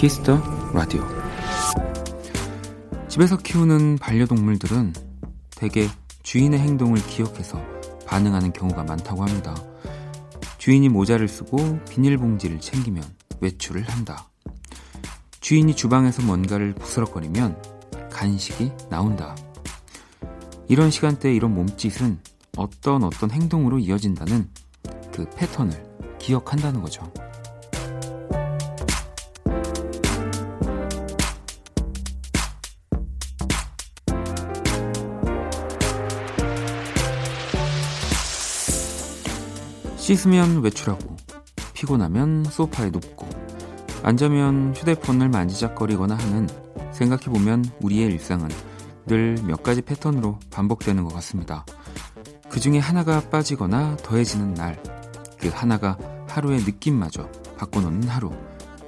Kiss the Radio. 집에서 키우는 반려동물들은 대개 주인의 행동을 기억해서 반응하는 경우가 많다고 합니다. 주인이 모자를 쓰고 비닐봉지를 챙기면 외출을 한다. 주인이 주방에서 뭔가를 부스럭거리면 간식이 나온다. 이런 시간대에 이런 몸짓은 어떤 어떤 행동으로 이어진다는 그 패턴을 기억한다는 거죠. 씻으면 외출하고 피곤하면 소파에 눕고 앉으면 휴대폰을 만지작거리거나 하는 생각해보면 우리의 일상은 늘 몇 가지 패턴으로 반복되는 것 같습니다. 그 중에 하나가 빠지거나 더해지는 날, 그 하나가 하루의 느낌마저 바꿔놓는 하루.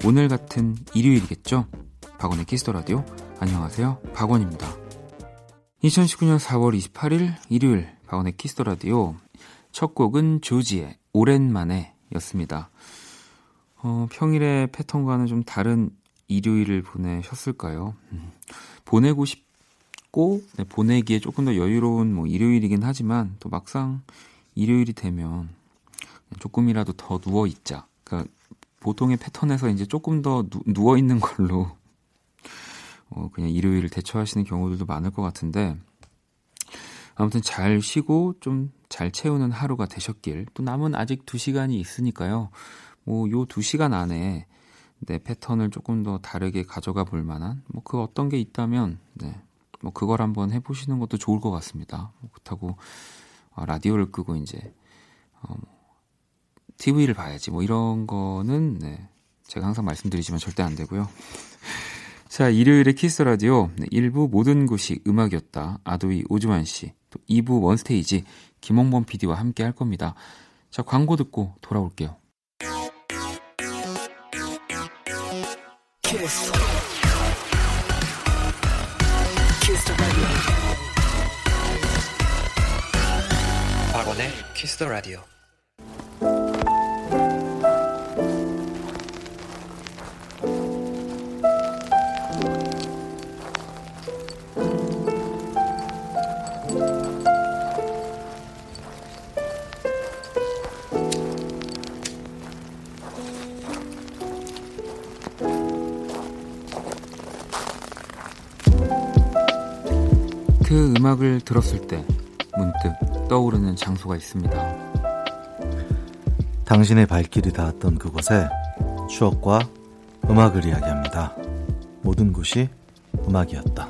오늘 같은 일요일이겠죠? 박원의 Kiss the Radio. 안녕하세요. 박원입니다. 2019년 4월 28일 일요일 박원의 Kiss the Radio. 첫 곡은 조지의 오랜만에 였습니다. 어, 평일의 패턴과는 좀 다른 일요일을 보내셨을까요? 음, 보내고 싶고, 네, 보내기에 조금 더 여유로운 뭐 일요일이긴 하지만, 또 막상 일요일이 되면 조금이라도 더 누워있자. 그러니까 보통의 패턴에서 이제 조금 더 누, 누워있는 걸로, 어, 그냥 일요일을 대처하시는 경우들도 많을 것 같은데, 아무튼 잘 쉬고 좀 잘 채우는 하루가 되셨길. 또 남은 아직 2시간이 있으니까요. 뭐 요 2시간 안에 내 패턴을 조금 더 다르게 가져가 볼 만한 뭐 그 어떤 게 있다면 네. 뭐 그걸 한번 해 보시는 것도 좋을 것 같습니다. 뭐 그렇다고 어, 라디오를 끄고 이제 어, TV를 뭐 봐야지 뭐 이런 거는 네. 제가 항상 말씀드리지만 절대 안 되고요. 자, 일요일의 키스 라디오 네, 1부 모든 곳이 음악이었다. 아도이 오주환 씨. 또 2부 원스테이지 김홍범 PD와 함께 할 겁니다. 자, 광고 듣고 돌아올게요. 키스. 키스 박원의 키스 더 라디오. 그 음악을 들었을 때 문득 떠오르는 장소가 있습니다. 당신의 발길이 닿았던 그곳에 추억과 음악을 이야기합니다. 모든 곳이 음악이었다.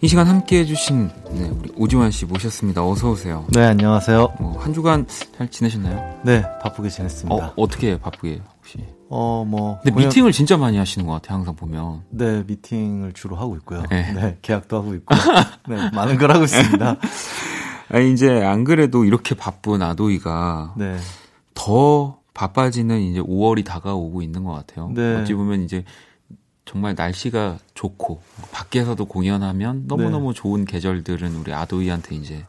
이 시간 함께 해주신 네, 우리 오지환 씨 모셨습니다. 어서 오세요. 네, 안녕하세요. 뭐, 한 주간 잘 지내셨나요? 네, 바쁘게 지냈습니다. 어, 떻게 바쁘게? 어, 뭐. 근데 공연... 미팅을 진짜 많이 하시는 것 같아요, 항상 보면. 네, 미팅을 주로 하고 있고요. 네, 네 계약도 하고 있고. 네, 많은 걸 하고 있습니다. 아니, 이제 안 그래도 이렇게 바쁜 아도이가. 네. 더 바빠지는 이제 5월이 다가오고 있는 것 같아요. 네. 어찌 보면 이제 정말 날씨가 좋고 밖에서도 공연하면 너무너무 네. 좋은 계절들은 우리 아도이한테 이제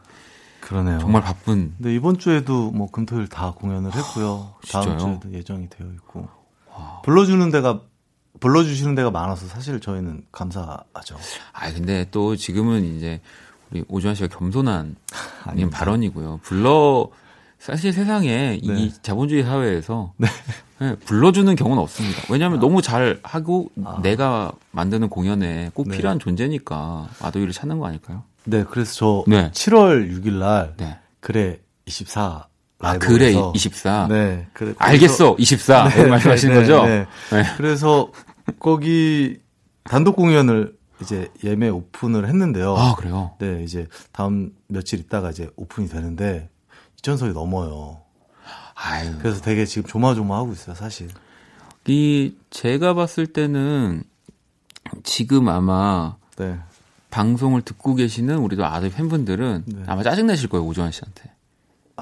그러네요. 정말 바쁜. 네, 이번 주에도 뭐 금토일 다 공연을 했고요. 아, 다음 주에도 예정이 되어 있고. 와. 불러주는 데가 불러주시는 데가 많아서 사실 저희는 감사하죠. 아 근데 또 지금은 이제 우리 오주환 씨가 겸손한 발언이고요. 불러 사실 세상에 네. 이 자본주의 사회에서 네. 네, 불러주는 경우는 없습니다. 왜냐하면 아. 너무 잘 하고 아. 내가 만드는 공연에 꼭 네. 필요한 존재니까 아도이를 찾는 거 아닐까요? 네, 그래서 저 네. 7월 6일 날 네. 그래 24 아, 그래 24. 네, 그래. 알겠어 24. 네, 말씀하시는 네, 거죠? 네. 그래서 거기 단독 공연을 이제 예매 오픈을 했는데요. 아, 그래요? 네, 이제 다음 며칠 있다가 이제 오픈이 되는데 2천석이 넘어요. 아유. 그래서 되게 지금 조마조마하고 있어요, 사실. 이 제가 봤을 때는 지금 아마 네. 방송을 듣고 계시는 우리도 아들 팬분들은 네. 아마 짜증 내실 거예요 오조환 씨한테.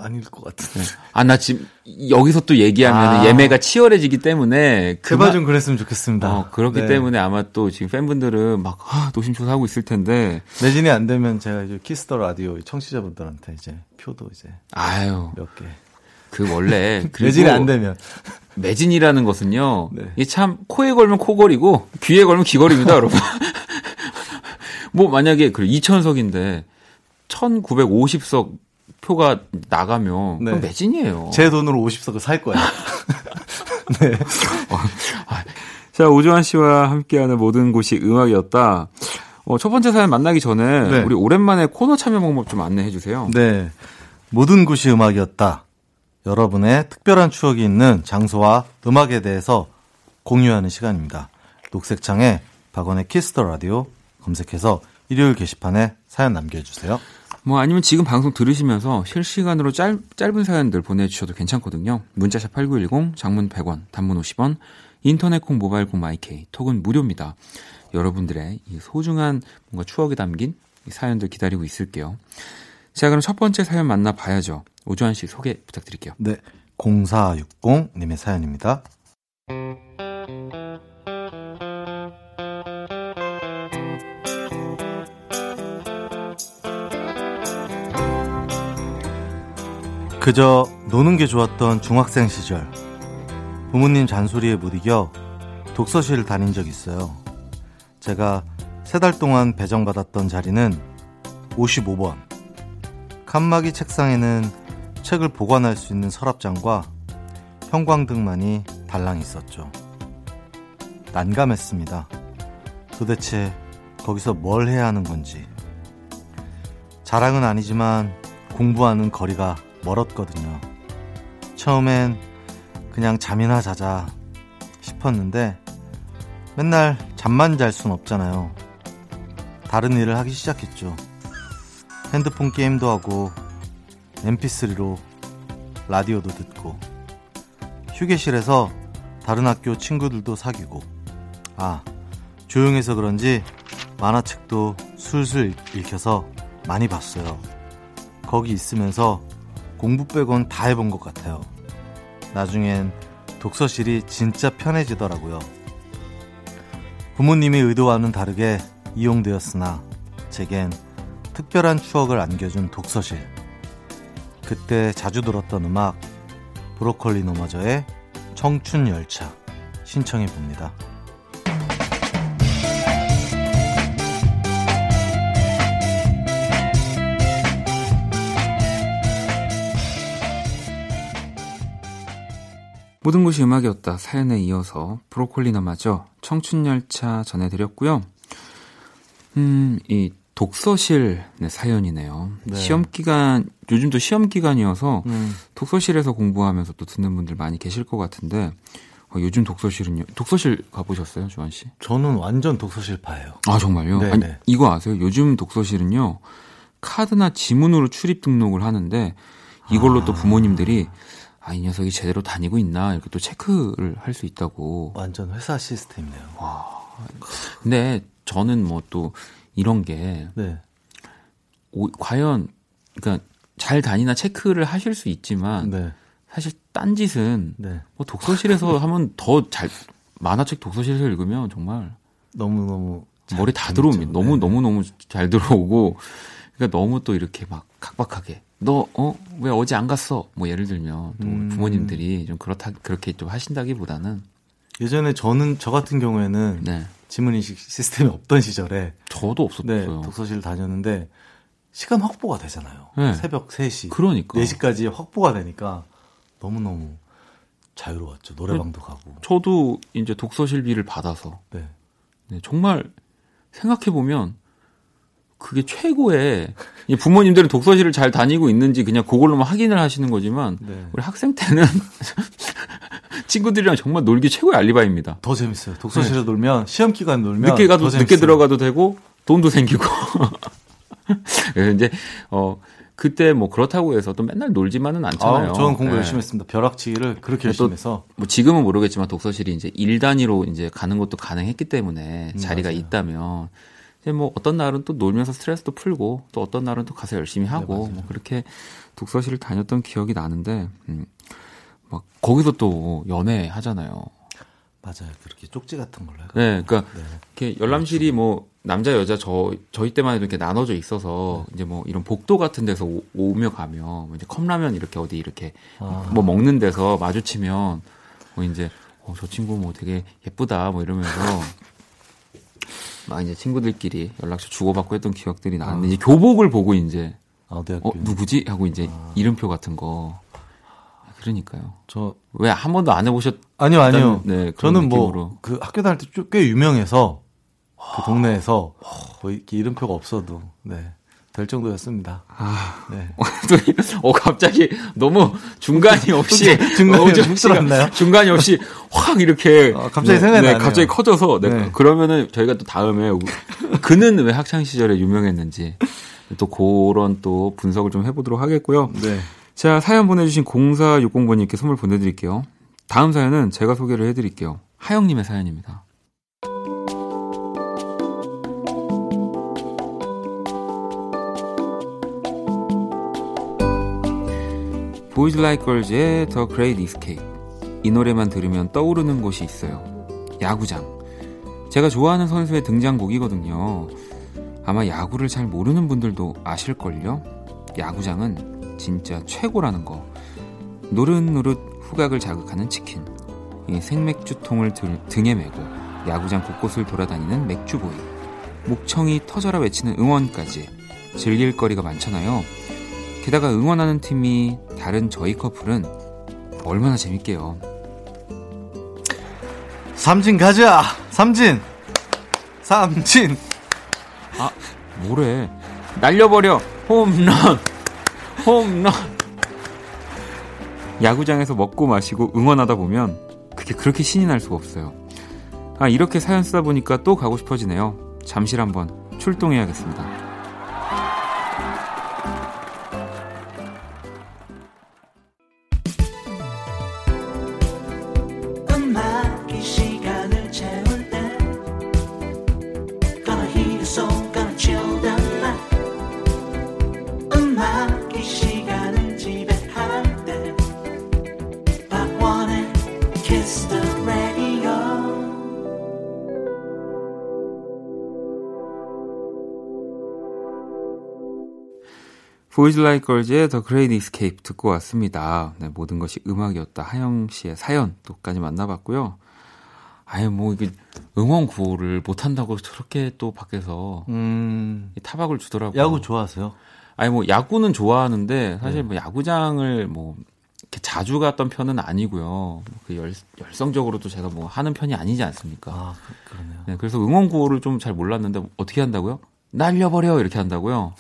아닐 것 같은데. 아, 나 지금 여기서 또 얘기하면 아. 예매가 치열해지기 때문에. 그만 좀 그랬으면 좋겠습니다. 어, 그렇기 네. 때문에 아마 또 지금 팬분들은 막, 아, 노심초사하고 있을 텐데. 매진이 안 되면 제가 이제 Kiss the 라디오 청취자분들한테 이제 표도 이제. 아유. 몇 개. 그 원래. 매진이 안 되면. 매진이라는 것은요. 네. 이게 참 코에 걸면 코걸이고 귀에 걸면 귀걸입니다, 여러분. 뭐 만약에 그 2천석인데 1950석 표가 나가면 네. 매진이에요. 제 돈으로 50석을 살 거예요. 네. 자, 오주환 씨와 함께하는 모든 곳이 음악이었다. 어, 첫 번째 사연 만나기 전에 네. 우리 오랜만에 코너 참여 방법 좀 안내해 주세요. 네. 모든 곳이 음악이었다. 여러분의 특별한 추억이 있는 장소와 음악에 대해서 공유하는 시간입니다. 녹색창에 박원의 Kiss the 라디오 검색해서 일요일 게시판에 사연 남겨주세요. 뭐 아니면 지금 방송 들으시면서 실시간으로 짧, 짧은 사연들 보내주셔도 괜찮거든요. 문자샵 8910, 장문 100원, 단문 50원, 인터넷 콩, 모바일 콩, My K, 톡은 무료입니다. 여러분들의 이 소중한 뭔가 추억이 담긴 사연들 기다리고 있을게요. 자, 그럼 첫 번째 사연 만나봐야죠. 오주환 씨 소개 부탁드릴게요. 네. 0460님의 사연입니다. 그저 노는 게 좋았던 중학생 시절. 부모님 잔소리에 못 이겨 독서실 다닌 적 있어요. 제가 세 달 동안 배정받았던 자리는 55번. 칸막이 책상에는 책을 보관할 수 있는 서랍장과 형광등만이 달랑 있었죠. 난감했습니다. 도대체 거기서 뭘 해야 하는 건지. 자랑은 아니지만 공부하는 거리가 멀었거든요. 처음엔 그냥 잠이나 자자 싶었는데 맨날 잠만 잘 순 없잖아요. 다른 일을 하기 시작했죠. 핸드폰 게임도 하고 mp3로 라디오도 듣고 휴게실에서 다른 학교 친구들도 사귀고 아 조용해서 그런지 만화책도 술술 읽혀서 많이 봤어요. 거기 있으면서 공부 빼곤 다 해본 것 같아요. 나중엔 독서실이 진짜 편해지더라고요. 부모님이 의도와는 다르게 이용되었으나 제겐 특별한 추억을 안겨준 독서실. 그때 자주 들었던 음악 브로콜리 노마저의 청춘 열차 신청해 봅니다. 모든 것이 음악이었다. 사연에 이어서 브로콜리 너마저 청춘열차 전해드렸고요. 음, 이 독서실 네, 사연이네요. 네. 시험 기간 요즘도 시험 기간이어서 음. 독서실에서 공부하면서 또 듣는 분들 많이 계실 것 같은데 어, 요즘 독서실은요. 독서실 가보셨어요, 조한 씨? 저는 완전 독서실파예요. 아 정말요? 아니, 이거 아세요? 요즘 독서실은요 카드나 지문으로 출입 등록을 하는데 이걸로 아. 또 부모님들이 아, 이 녀석이 제대로 다니고 있나 이렇게 또 체크를 할 수 있다고. 완전 회사 시스템이네요. 와. 근데 저는 뭐 또 이런 게 네. 오, 과연 그러니까 잘 다니나 체크를 하실 수 있지만 네. 사실 딴 짓은 네. 뭐 독서실에서 하면 더 잘 만화책 독서실에서 읽으면 정말 너무 너무 머리 다 들어옵니다. 너무 네. 너무 너무 잘 들어오고 그러니까 너무 또 이렇게 막 각박하게 너, 어, 왜 어제 안 갔어? 뭐 예를 들면, 또 음. 부모님들이 좀 그렇다, 그렇게 좀 하신다기 보다는. 예전에 저는, 저 같은 경우에는. 네. 지문인식 시스템이 없던 시절에. 저도 없었어요. 네, 독서실 다녔는데, 시간 확보가 되잖아요. 네. 새벽 3시. 그러니까. 4시까지 확보가 되니까, 너무너무 자유로웠죠. 노래방도 가고. 저도 이제 독서실비를 받아서. 네. 네 정말 생각해보면, 그게 최고의 부모님들은 독서실을 잘 다니고 있는지 그냥 그걸로만 확인을 하시는 거지만 네. 우리 학생 때는 친구들이랑 정말 놀기 최고의 알리바이입니다. 더 재밌어요. 독서실에 네. 놀면 시험 기간 놀면 늦게 가도 늦게 들어가도 되고 돈도 생기고. 그래서 이제 어 그때 뭐 그렇다고 해서 또 맨날 놀지만은 않잖아요. 아, 저는 공부 네. 열심히 했습니다. 벼락치기를 그렇게 열심히 해서. 뭐 지금은 모르겠지만 독서실이 이제 일 단위로 이제 가는 것도 가능했기 때문에 음, 자리가 맞아요. 있다면 뭐 어떤 날은 또 놀면서 스트레스도 풀고 또 어떤 날은 또 가서 열심히 네, 하고 네, 뭐 그렇게 독서실을 다녔던 기억이 나는데 음, 막 거기서 또 연애 하잖아요. 맞아요. 그렇게 쪽지 같은 걸로. 네, 그러니까 네. 이렇게 열람실이 뭐 남자 여자 저 저희 때만 해도 이렇게 나눠져 있어서 네. 이제 뭐 이런 복도 같은 데서 오, 며 가면 뭐 이제 컵라면 이렇게 어디 이렇게 아. 뭐 먹는 데서 마주치면 뭐 이제 어, 저 친구 뭐 되게 예쁘다 뭐 이러면서 막 이제 친구들끼리 연락처 주고받고 했던 기억들이 나는데 아. 이제 교복을 보고 이제 아, 어 누구지 하고 이제 아. 이름표 같은 거 그러니까요. 저 왜 한 번도 안 해보셨? 아니요 아니요. 네, 저는 뭐 그 학교 다닐 때 꽤 유명해서 그 동네에서 뭐 이렇게 이름표가 없어도 네. 될 정도였습니다. 아, 네. 어, 갑자기 너무 중간이 없이 중간이 훅들었나요? 중간이 없이 확 이렇게 어, 갑자기 네, 생각이 네, 나네요. 갑자기 커져서 네. 네. 그러면은 저희가 또 다음에 그는 왜 학창 시절에 유명했는지 또 그런 또 분석을 좀 해보도록 하겠고요. 네. 자 사연 보내주신 0460번님께 선물 보내드릴게요. 다음 사연은 제가 소개를 해드릴게요. 하영님의 사연입니다. Boys Like Girls의 The Great Escape 이 노래만 들으면 떠오르는 곳이 있어요. 야구장. 제가 좋아하는 선수의 등장곡이거든요. 아마 야구를 잘 모르는 분들도 아실걸요? 야구장은 진짜 최고라는 거. 노릇노릇 후각을 자극하는 치킨. 이 생맥주통을 들, 등에 메고 야구장 곳곳을 돌아다니는 맥주보이. 목청이 터져라 외치는 응원까지 즐길 거리가 많잖아요. 게다가 응원하는 팀이 다른 저희 커플은 얼마나 재밌게요. 삼진 가자! 삼진! 삼진! 아, 뭐래. 날려버려! 홈런! 홈런! 야구장에서 먹고 마시고 응원하다 보면 그게 그렇게 신이 날 수가 없어요. 아, 이렇게 사연 쓰다 보니까 또 가고 싶어지네요. 잠실 한번 출동해야겠습니다. Boys Like Girls의 The Great Escape 듣고 왔습니다. 네, 모든 곳이 음악이었다. 하영 씨의 사연 또까지 만나봤고요. 아예 뭐 이게 응원 구호를 못 한다고 저렇게 또 밖에서 음... 타박을 주더라고요. 야구 좋아하세요? 아니 뭐 야구는 좋아하는데 사실 네. 뭐 야구장을 뭐 이렇게 자주 갔던 편은 아니고요. 그 열, 열성적으로도 제가 뭐 하는 편이 아니지 않습니까? 아, 그, 그러네요. 네, 그래서 응원 구호를 좀 잘 몰랐는데 어떻게 한다고요? 날려버려 이렇게 한다고요.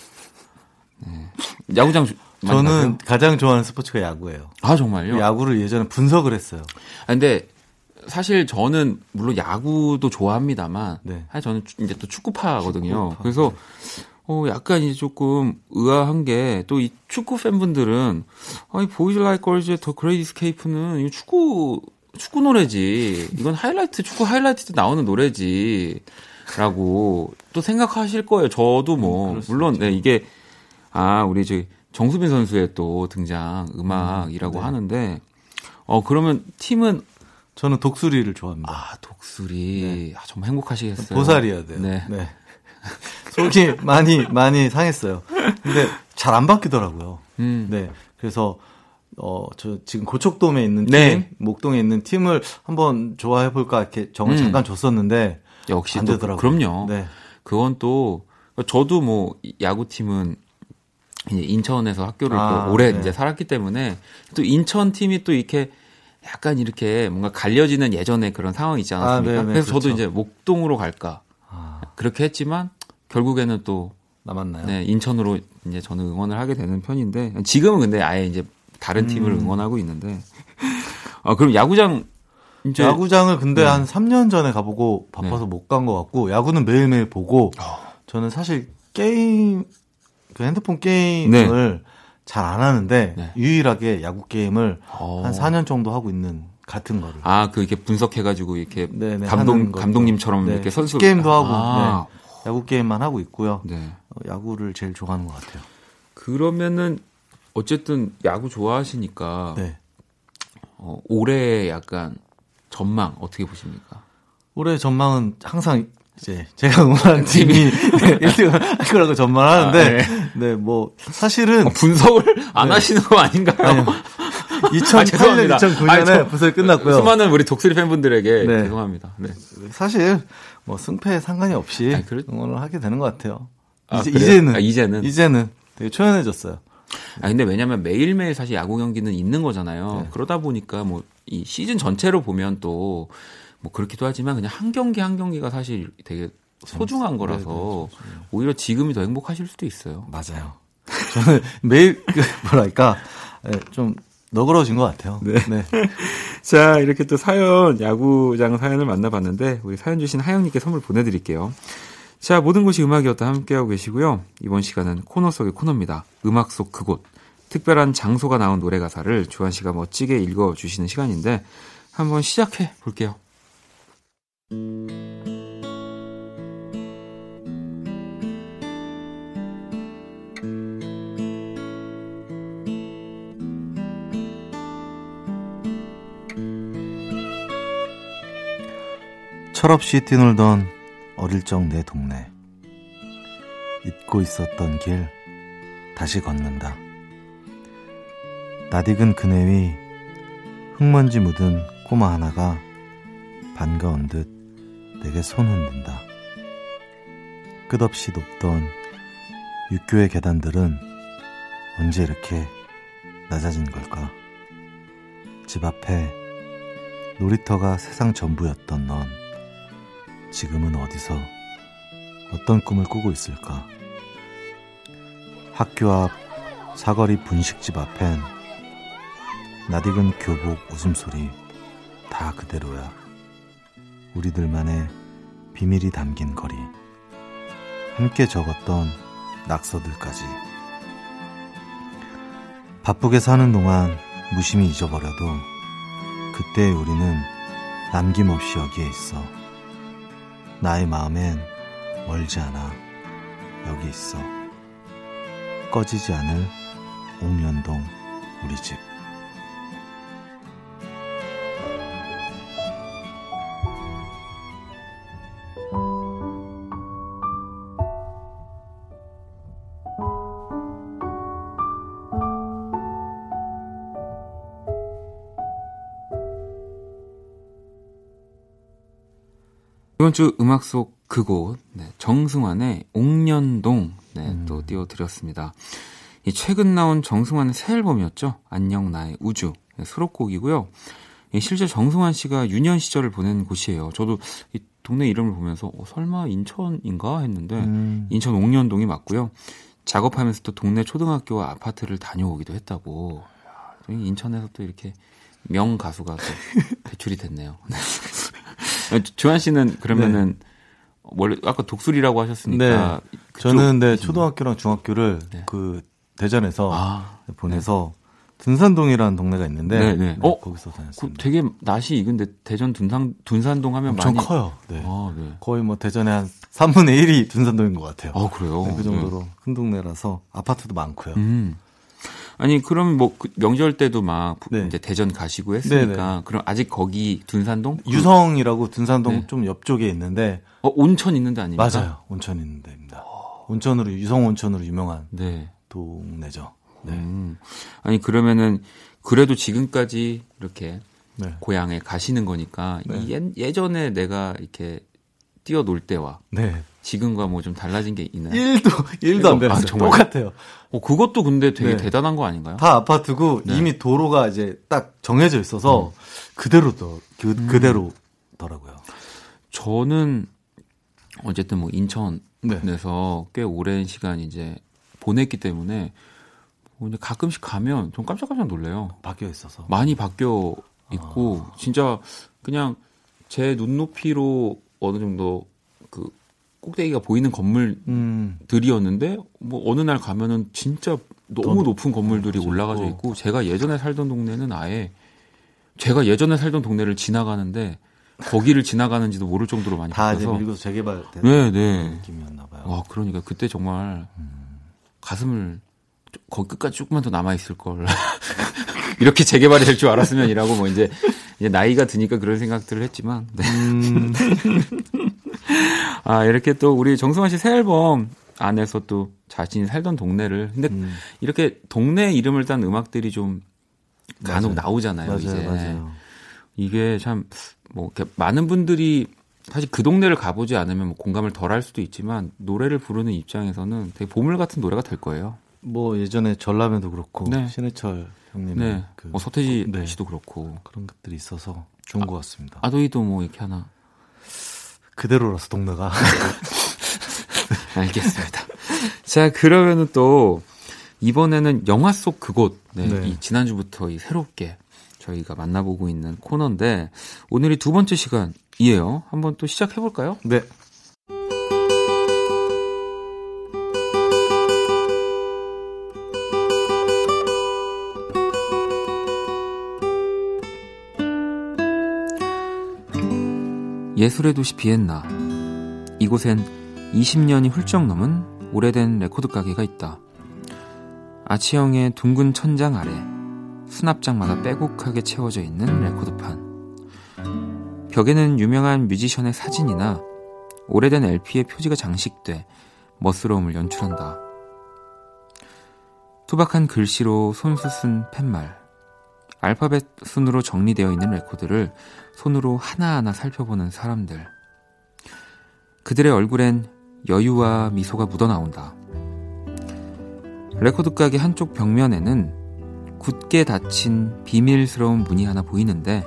네. 야구장 저는 가세요? 가장 좋아하는 스포츠가 야구예요. 아 정말요? 야구를 예전에 분석을 했어요. 아, 근데 사실 저는 물론 야구도 좋아합니다만 네. 사실 저는 이제 또 축구파거든요. 축구파. 그래서 어 약간 이제 조금 의아한 게 또 이 축구 팬분들은 아니 Boys Like Girls의 The Great Escape는 이 축구 축구 노래지. 이건 하이라이트 축구 하이라이트 때 나오는 노래지. 라고 또 생각하실 거예요. 저도 뭐 음, 물론 네, 이게 아, 우리 저 정수빈 선수의 또 등장 음악이라고 음, 네. 하는데 어 그러면 팀은 저는 독수리를 좋아합니다. 아, 독수리. 네. 아, 정말 행복하시겠어요. 보살이어야 돼요. 네. 네. 속이 많이 많이 상했어요. 근데 잘 안 바뀌더라고요. 음. 네. 그래서 어, 저 지금 고척돔에 있는 팀, 네. 목동에 있는 팀을 한번 좋아해 볼까 이렇게 정을 음. 잠깐 줬었는데 역시 안 되더라고요. 그럼요. 네. 그건 또 저도 뭐 야구팀은 인천에서 학교를 아, 또 오래 네. 이제 살았기 때문에 또 인천 팀이 또 이렇게 약간 이렇게 뭔가 갈려지는 예전에 그런 상황이 있지 않았습니까? 아, 그래서 그렇죠. 저도 이제 목동으로 갈까 아. 그렇게 했지만 결국에는 또 남았나요? 네, 인천으로 이제 저는 응원을 하게 되는 편인데 지금은 근데 아예 이제 다른 음. 팀을 응원하고 있는데 아 그럼 야구장 이제 야구장을 근데 네. 한 3년 전에 가보고 바빠서 네. 못간 것 같고 야구는 매일매일 보고 어. 저는 사실 게임 그 핸드폰 게임을 네. 잘안 하는데 네. 유일하게 야구 게임을 어. 한 4년 정도 하고 있는 같은 거를. 아, 그 이렇게 분석해가지고 이렇게 네네, 감독 감독님처럼 네. 이렇게 선수 게임도 하고 아. 네. 야구 게임만 하고 있고요. 네. 어, 야구를 제일 좋아하는 것 같아요. 그러면은 어쨌든 야구 좋아하시니까 네. 어, 올해 약간 전망 어떻게 보십니까? 올해 전망은 항상 이제 제가 응원하는 팀이 네, 1등을 할 거라고 전망하는데 아, 네. 네, 뭐 사실은 어, 분석을 안 네. 하시는 거 아닌가요? 아니요. 2008년, 죄송합니다. 2009년에 아니, 저- 부설 끝났고요. 수많은 우리 독수리 팬분들에게 네. 죄송합니다. 네. 사실 뭐 승패에 상관이 없이 아니, 그래- 응원을 하게 되는 것 같아요. 아, 이제, 그래요? 이제는 아, 이제는? 이제는 되게 초연해졌어요. 아 근데 왜냐면 매일매일 사실 야구 경기는 있는 거잖아요. 네. 그러다 보니까 뭐 이 시즌 전체로 보면 또 뭐 그렇기도 하지만 그냥 한 경기 한 경기가 사실 되게 소중한 거라서 오히려 지금이 더 행복하실 수도 있어요. 맞아요. 저는 매일 그 뭐랄까 예, 좀 너그러진 것 같아요. 네. 자, 이렇게 또 사연, 야구장 사연을 만나봤는데, 우리 사연 주신 하영님께 선물 보내드릴게요. 자, 모든 곳이 음악이었다 함께하고 계시고요. 이번 시간은 코너 속의 코너입니다. 음악 속 그곳. 특별한 장소가 나온 노래 가사를 주한 씨가 멋지게 읽어주시는 시간인데, 한번 시작해 볼게요. 철없이 뛰놀던 어릴 적 내 동네. 잊고 있었던 길 다시 걷는다. 낯익은 그네 위 흙먼지 묻은 꼬마 하나가 반가운 듯 내게 손 흔든다. 끝없이 높던 육교의 계단들은 언제 이렇게 낮아진 걸까? 집 앞에 놀이터가 세상 전부였던 넌 지금은 어디서 어떤 꿈을 꾸고 있을까? 학교 앞 사거리 분식집 앞엔 낯익은 교복 웃음소리 다 그대로야. 우리들만의 비밀이 담긴 거리. 함께 적었던 낙서들까지. 바쁘게 사는 동안 무심히 잊어버려도 그때 우리는 남김없이 여기에 있어. 나의 마음엔 멀지 않아 여기 있어 꺼지지 않을 옥년동 우리 집 이번 주 음악 속 그곳, 네, 정승환의 옥년동, 네, 음. 또 띄워드렸습니다. 이 최근 나온 정승환의 새 앨범이었죠. 안녕 나의 우주. 네, 수록곡이고요. 이 실제 정승환 씨가 유년 시절을 보낸 곳이에요. 저도 이 동네 이름을 보면서 어, 설마 인천인가 했는데 음. 인천 옥년동이 맞고요. 작업하면서 또 동네 초등학교와 아파트를 다녀오기도 했다고. 인천에서 또 이렇게 명 가수가 또 배출이 됐네요. 네. 조한 씨는 그러면은 원래 아까 독수리라고 하셨으니까 그쪽- 저는 네 초등학교랑 중학교를 네. 그 대전에서 아, 보내서 둔산동이라는 동네가 있는데 네, 네. 어? 거기서 그 다녔습니다. 되게 낯이 익은데 대전 둔산 둔산동 하면 엄청 많이 커요. 네. 아, 네. 거의 뭐 대전의 한 3분의 1이 둔산동인 것 같아요. 아, 그래요. 네, 그 정도로 큰 동네라서 아파트도 많고요. 음. 아니 그럼 뭐그 명절 때도 막 부- 네. 이제 대전 가시고 했으니까 네, 그럼 아직 거기 둔산동 그- 유성이라고 둔산동 네. 좀 옆쪽에 있는데 어, 온천 있는 데 아닙니까? 맞아요. 온천 있는 데입니다. 온천으로 유성 온천으로 유명한 네. 동네죠. 네. 음. 아니 그러면은 그래도 지금까지 이렇게 네. 고향에 가시는 거니까 네. 이 예, 예전에 내가 이렇게 뛰어놀 때와 네. 지금과 뭐 좀 달라진 게 있나요? 1도 1도 안 아, 변했어요. 정말요? 똑같아요. 어, 그것도 근데 되게 네. 대단한 거 아닌가요? 다 아파트고 네. 이미 도로가 이제 딱 정해져 있어서 그대로 더 그, 음. 그대로더라고요. 저는 어쨌든 뭐 인천에서 네. 꽤 오랜 시간 이제 보냈기 때문에 뭐 이제 가끔씩 가면 좀 깜짝깜짝 놀래요. 바뀌어 있어서. 많이 바뀌어 있고 아. 진짜 그냥 제 눈높이로 어느 정도 그 꼭대기가 보이는 건물들이었는데 음. 뭐 어느 날 가면은 진짜 너무 더 높은 건물들이 올라가져 있고. 제가 예전에 살던 동네는 아예 제가 예전에 살던 동네를 지나가는데 거기를 지나가는지도 모를 정도로 많이 다 바뀌어서 이제 밀고서 재개발된 네, 네. 느낌이었나 봐요. 와, 그러니까 그때 정말 가슴을 거기 끝까지 조금만 더 남아 있을 걸. 이렇게 재개발이 될 줄 알았으면이라고 뭐 이제, 이제 나이가 드니까 그런 생각들을 했지만. 네. 음, 아, 이렇게 또 우리 정승환 씨 새 앨범 안에서 또 자신이 살던 동네를 근데 음. 이렇게 동네 이름을 딴 음악들이 좀 간혹 맞아요. 나오잖아요, 맞아요, 이제. 맞아요. 이게 참뭐 많은 분들이 사실 그 동네를 가보지 않으면 뭐 공감을 덜 할 수도 있지만 노래를 부르는 입장에서는 되게 보물 같은 노래가 될 거예요. 뭐 예전에 전람회도 그렇고 네. 신해철 형님 네. 그 뭐 서태지 네. 씨도 그렇고 그런 것들이 있어서 좋은 것 같습니다. 아도이도 뭐 이렇게 하나 그대로라서 동네가 알겠습니다. 자 그러면은 또 이번에는 영화 속 그곳 네, 네. 이 지난주부터 이 새롭게 저희가 만나보고 있는 코너인데 오늘이 두 번째 시간이에요. 한번 또 시작해 볼까요? 네. 예술의 도시 비엔나. 이곳엔 20년이 훌쩍 넘은 오래된 레코드 가게가 있다. 아치형의 둥근 천장 아래 수납장마다 빼곡하게 채워져 있는 레코드판. 벽에는 유명한 뮤지션의 사진이나 오래된 LP의 표지가 장식돼 멋스러움을 연출한다. 투박한 글씨로 손수 쓴 팻말. 알파벳 순으로 정리되어 있는 레코드를 손으로 하나하나 살펴보는 사람들. 그들의 얼굴엔 여유와 미소가 묻어나온다. 레코드 가게 한쪽 벽면에는 굳게 닫힌 비밀스러운 문이 하나 보이는데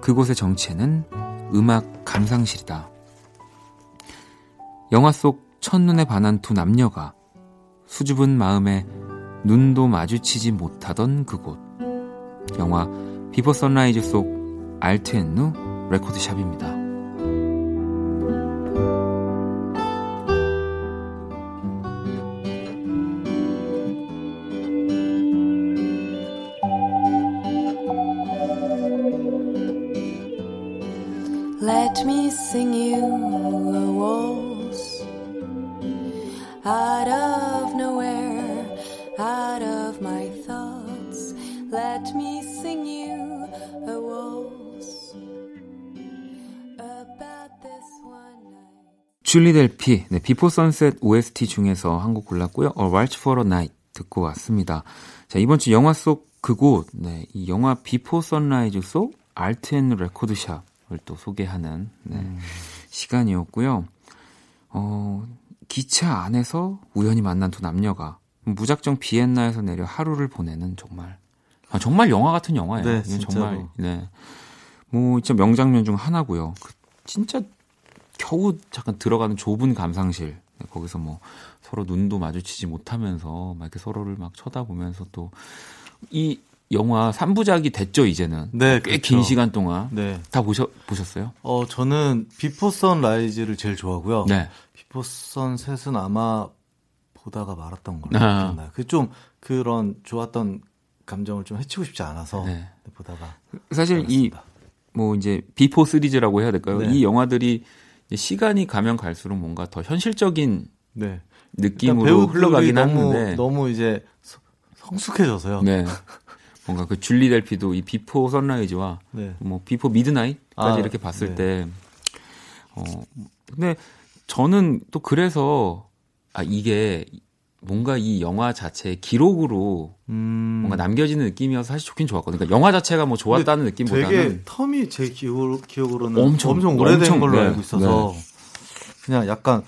그곳의 정체는 음악 감상실이다. 영화 속 첫눈에 반한 두 남녀가 수줍은 마음에 눈도 마주치지 못하던 그곳. 영화 비포 선라이즈 속 알트앤누 레코드샵입니다. Let me sing you a waltz out of nowhere, out of my thoughts. Let me 줄리 델피, 네, Before Sunset OST 중에서 한 곡 골랐고요. A Waltz for a Night 듣고 왔습니다. 자, 이번 주 영화 속 그곳, 네, 이 영화 Before Sunrise 속 Alt & record shop을 또 소개하는 네, 시간이었고요. 어, 기차 안에서 우연히 만난 두 남녀가 무작정 비엔나에서 내려 하루를 보내는 정말 아, 정말 영화 같은 영화예요. 네. 정말 네. 뭐 진짜 명장면 중 하나고요. 그 진짜 겨우 잠깐 들어가는 좁은 감상실 네, 거기서 뭐 서로 눈도 마주치지 못하면서 막 이렇게 서로를 막 쳐다보면서 또 이 영화 3부작이 됐죠 이제는 네, 꽤긴 그렇죠. 시간 동안 네. 다 보셨 보셨어요? 어, 저는 Before Sunrise를 제일 좋아하고요. 네. Before Sunset은 아마 보다가 말았던 걸로 아. 기억나요. 그 좀 그런 좋았던 감정을 좀 해치고 싶지 않아서 네. 보다가 사실 이. 뭐 이제 Before 시리즈라고 해야 될까요? 네. 이 영화들이 시간이 가면 갈수록 뭔가 더 현실적인 네. 느낌으로 배우들이 흘러가긴 너무, 하는데 너무 이제 서- 성숙해져서요. 네. 뭔가 그 줄리 델피도 이 Before Sunrise와 네. 뭐 Before Midnight까지 아, 이렇게 봤을 네. 때 어, 근데 저는 또 그래서 아 이게 뭔가 이 영화 자체의 기록으로 음. 뭔가 남겨지는 느낌이어서 사실 좋긴 좋았거든요. 그러니까 영화 자체가 뭐 좋았다는 느낌보다는 되게 term이 제 기억, 기억으로는 엄청, 엄청, 오래된 엄청, 걸로 네, 알고 있어서 그냥 약간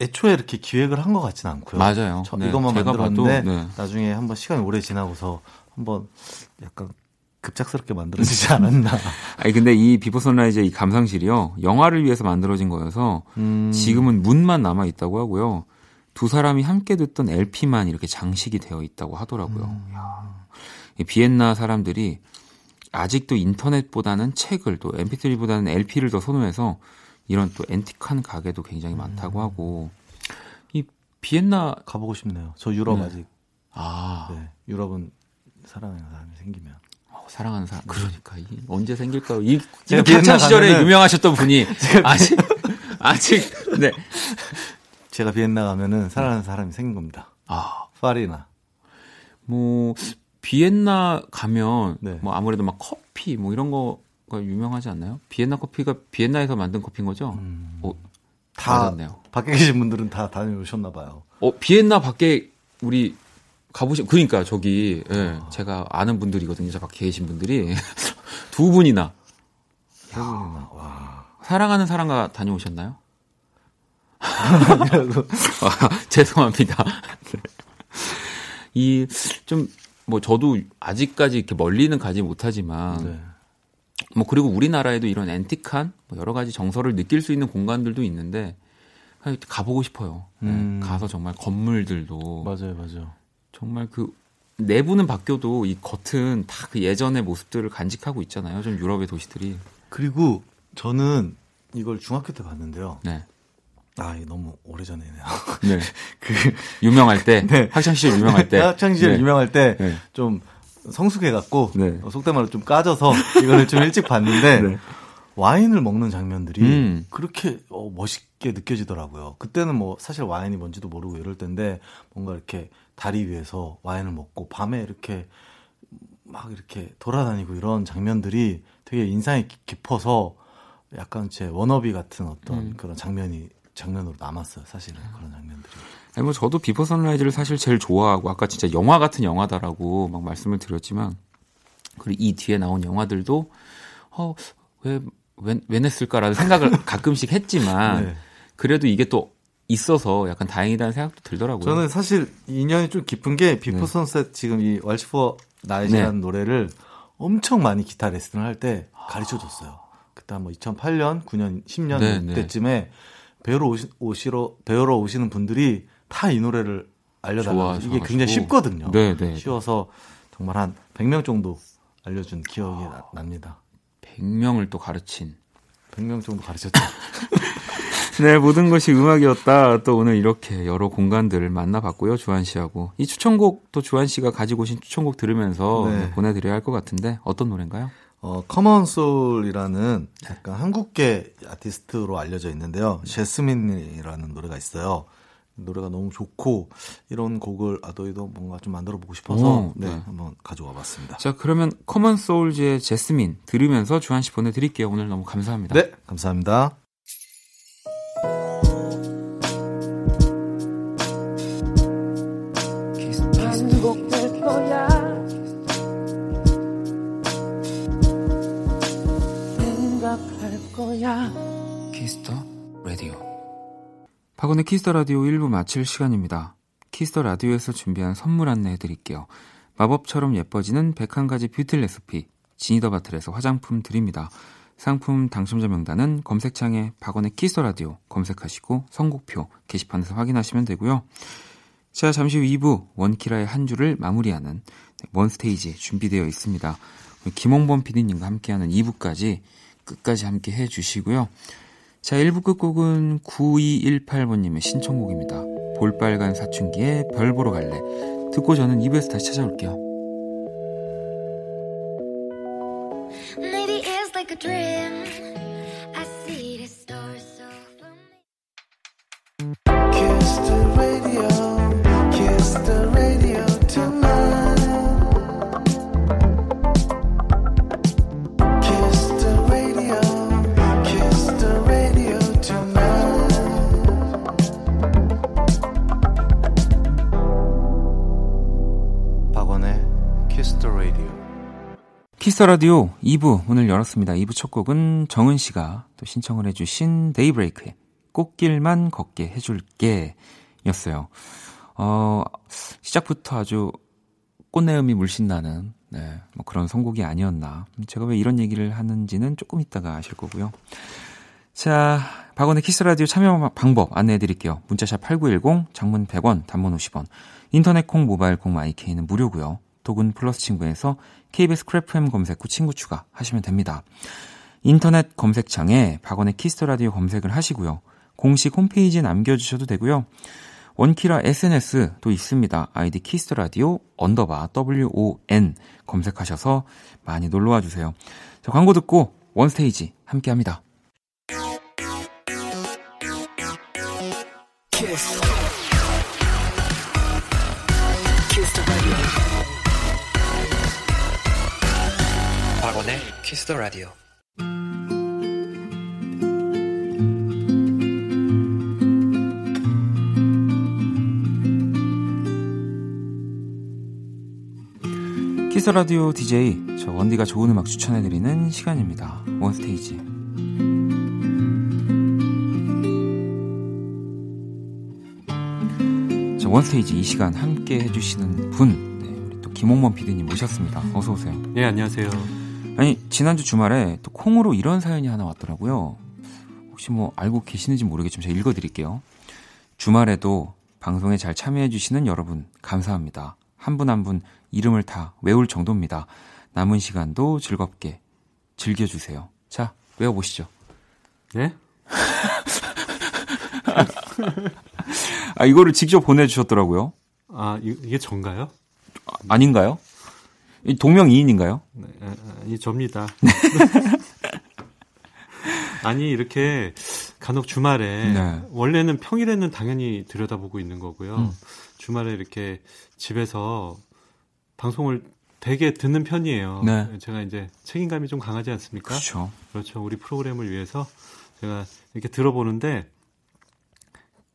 애초에 이렇게 기획을 한 것 같지는 않고요. 맞아요. 저 네, 이것만 만들었는데 봐도, 네. 나중에 한번 시간이 오래 지나고서 한번 약간 급작스럽게 만들어지지 않았나. 아니 근데 이 Before Sunrise의 이 감상실이요 영화를 위해서 만들어진 거여서 음, 지금은 문만 남아 있다고 하고요. 두 사람이 함께 듣던 LP만 이렇게 장식이 되어 있다고 하더라고요. 음. 비엔나 사람들이 아직도 인터넷보다는 책을 또 MP3보다는 LP를 더 선호해서 이런 또 앤틱한 가게도 굉장히 음. 많다고 하고 이 비엔나 가보고 싶네요. 저 유럽 네. 아직 아 네, 유럽은 사랑하는 사람이 생기면 어, 사랑하는 사람. 그러니까 이 언제 생길까요? 이 제가 지금 비엔나 시절에 유명하셨던 분이 아직 아직 네. 제가 비엔나 가면은 사랑하는 사람이 생긴 겁니다. 아, 파리나. 뭐 비엔나 가면 네. 뭐 아무래도 막 커피 뭐 이런 거가 유명하지 않나요? 비엔나 커피가 비엔나에서 만든 커피인 거죠? 음. 어, 다 맞았네요. 밖에 계신 분들은 다 다녀오셨나 봐요. 어, 비엔나 밖에 우리 가보신 그러니까 저기 예, 아. 제가 아는 분들이거든요. 저 밖에 계신 분들이 두 분이나 세 분이나. 와. 사랑하는 사람과 다녀오셨나요? 아, 죄송합니다. 이 좀 뭐 저도 아직까지 이렇게 멀리는 가지 못하지만 네. 뭐 그리고 우리나라에도 이런 앤틱한 뭐 여러 가지 정서를 느낄 수 있는 공간들도 있는데 가보고 싶어요. 네, 음. 가서 정말 건물들도 맞아요, 맞아요. 정말 그 내부는 바뀌어도 이 겉은 다 그 예전의 모습들을 간직하고 있잖아요. 좀 유럽의 도시들이. 그리고 저는 이걸 중학교 때 봤는데요. 네. 아, 너무 오래전이네요. 네. 그 유명할 때, 네. 학창 시절 유명할 때, 학창 시절 네. 유명할 때 네. 좀 성숙해 갖고 네. 어, 속된 말로 좀 까져서 이거를 좀 일찍 봤는데 네. 와인을 먹는 장면들이 음. 그렇게 어, 멋있게 느껴지더라고요. 그때는 뭐 사실 와인이 뭔지도 모르고 이럴 텐데 뭔가 이렇게 다리 위에서 와인을 먹고 밤에 이렇게 막 이렇게 돌아다니고 이런 장면들이 되게 인상이 깊- 깊어서 약간 제 워너비 같은 어떤 음. 그런 장면이 장면으로 남았어요. 사실은 그런 장면들이. 아니 뭐 저도 Before Sunrise를 사실 제일 좋아하고 아까 진짜 영화 같은 영화다라고 막 말씀을 드렸지만 그리고 이 뒤에 나온 영화들도 어 왜 왜, 왜 냈을까라는 생각을 가끔씩 했지만 네. 그래도 이게 또 있어서 약간 다행이다는 생각도 들더라고요. 저는 사실 인연이 좀 깊은 게 Before 네. Sunset 지금 이 Waltz for a Night이라는 네. 노래를 엄청 많이 기타 레슨을 할 때 가르쳐 줬어요. 그때 한 뭐 2008년, 9년, 10년 네, 네. 때쯤에 배우러 오시, 오시러 배우러 오시는 분들이 다 이 노래를 알려달라고. 이게 굉장히 쉽거든요. 네, 네. 쉬워서 정말 한 100명 정도 알려준 기억이 나- 납니다. 100명을 또 가르친 100명 정도 가르쳤죠. 네, 모든 것이 음악이었다. 또 오늘 이렇게 여러 공간들을 만나봤고요. 주한 씨하고. 이 추천곡 또 주한 씨가 가지고 오신 추천곡 들으면서 네. 보내드려야 할 것 같은데 어떤 노래인가요? 어, Common Souls라는 약간 한국계 아티스트로 알려져 있는데요. Jasmine이라는 노래가 있어요. 노래가 너무 좋고 이런 곡을 아도이도 뭔가 좀 만들어 보고 싶어서 오, 네, 네. 한번 가져와 봤습니다. 자, 그러면 Common Souls의 Jasmine 들으면서 주한 씨 보내 드릴게요. 오늘 너무 감사합니다. 네, 감사합니다. 박원의 키스 더 라디오 1부 마칠 시간입니다. 키스 더 라디오에서 준비한 선물 안내해 드릴게요. 마법처럼 예뻐지는 101가지 뷰티 레시피 Genie the Bottle에서 화장품 드립니다. 상품 당첨자 명단은 검색창에 박원의 키스 더 라디오 검색하시고 선곡표 게시판에서 확인하시면 되고요. 자, 잠시 후 2부 원키라의 한 주를 마무리하는 원스테이지 준비되어 있습니다. 김홍범 PD님과 함께하는 2부까지 끝까지 함께 해 주시고요. 자, 1부 끝곡은 9218번님의 신청곡입니다. 볼빨간 사춘기에 별 보러 갈래. 듣고 저는 2부에서 다시 찾아올게요. Maybe it's like a dream. 키스 라디오 2부 문을 열었습니다. 2부 첫 곡은 정은 씨가 또 신청을 해주신 데이브레이크의 꽃길만 걷게 해줄게 였어요. 어, 시작부터 아주 꽃내음이 물씬 나는 네, 뭐 그런 선곡이 아니었나. 제가 왜 이런 얘기를 하는지는 조금 이따가 아실 거고요. 자, 박원의 키스 라디오 참여 방법 안내해 드릴게요. 문자 샵 8910, 장문 100원, 단문 50원. 인터넷 콩, 모바일 콩, 마이케이는 무료고요. 또는 플러스 친구에서 KBS Cool FM 검색 후 친구 추가 하시면 됩니다. 인터넷 검색창에 박원의 키스 라디오 검색을 하시고요. 공식 홈페이지에 남겨주셔도 되고요. 원키라 SNS도 있습니다. 아이디 키스 라디오 언더바 WON 검색하셔서 많이 놀러와 주세요. 자, 광고 듣고 원스테이지 함께 합니다. 박원의 키스 더 라디오. 키스 라디오 DJ 저 원디가 좋은 음악 추천해 드리는 시간입니다. 원스테이지. 자, 원스테이지 이 시간 함께 해주시는 분, 네, 우리 또 김홍범 PD님 모셨습니다. 어서 오세요. 네, 안녕하세요. 아니 지난주 주말에 또 콩으로 이런 사연이 하나 왔더라고요. 혹시 뭐 알고 계시는지 모르겠지만 제가 읽어드릴게요. 주말에도 방송에 잘 참여해주시는 여러분 감사합니다. 한 분 한분 이름을 다 외울 정도입니다. 남은 시간도 즐겁게 즐겨주세요. 자 외워보시죠. 네? 아 이거를 직접 보내주셨더라고요. 아, 이, 이게 전가요? 아닌가요? 이 동명이인인가요? 네, 아, 아니, 접니다. 아니, 이렇게 간혹 주말에, 네. 원래는 평일에는 당연히 들여다보고 있는 거고요. 음. 주말에 이렇게 집에서 방송을 되게 듣는 편이에요. 네. 제가 이제 책임감이 좀 강하지 않습니까? 그렇죠. 그렇죠. 우리 프로그램을 위해서 제가 이렇게 들어보는데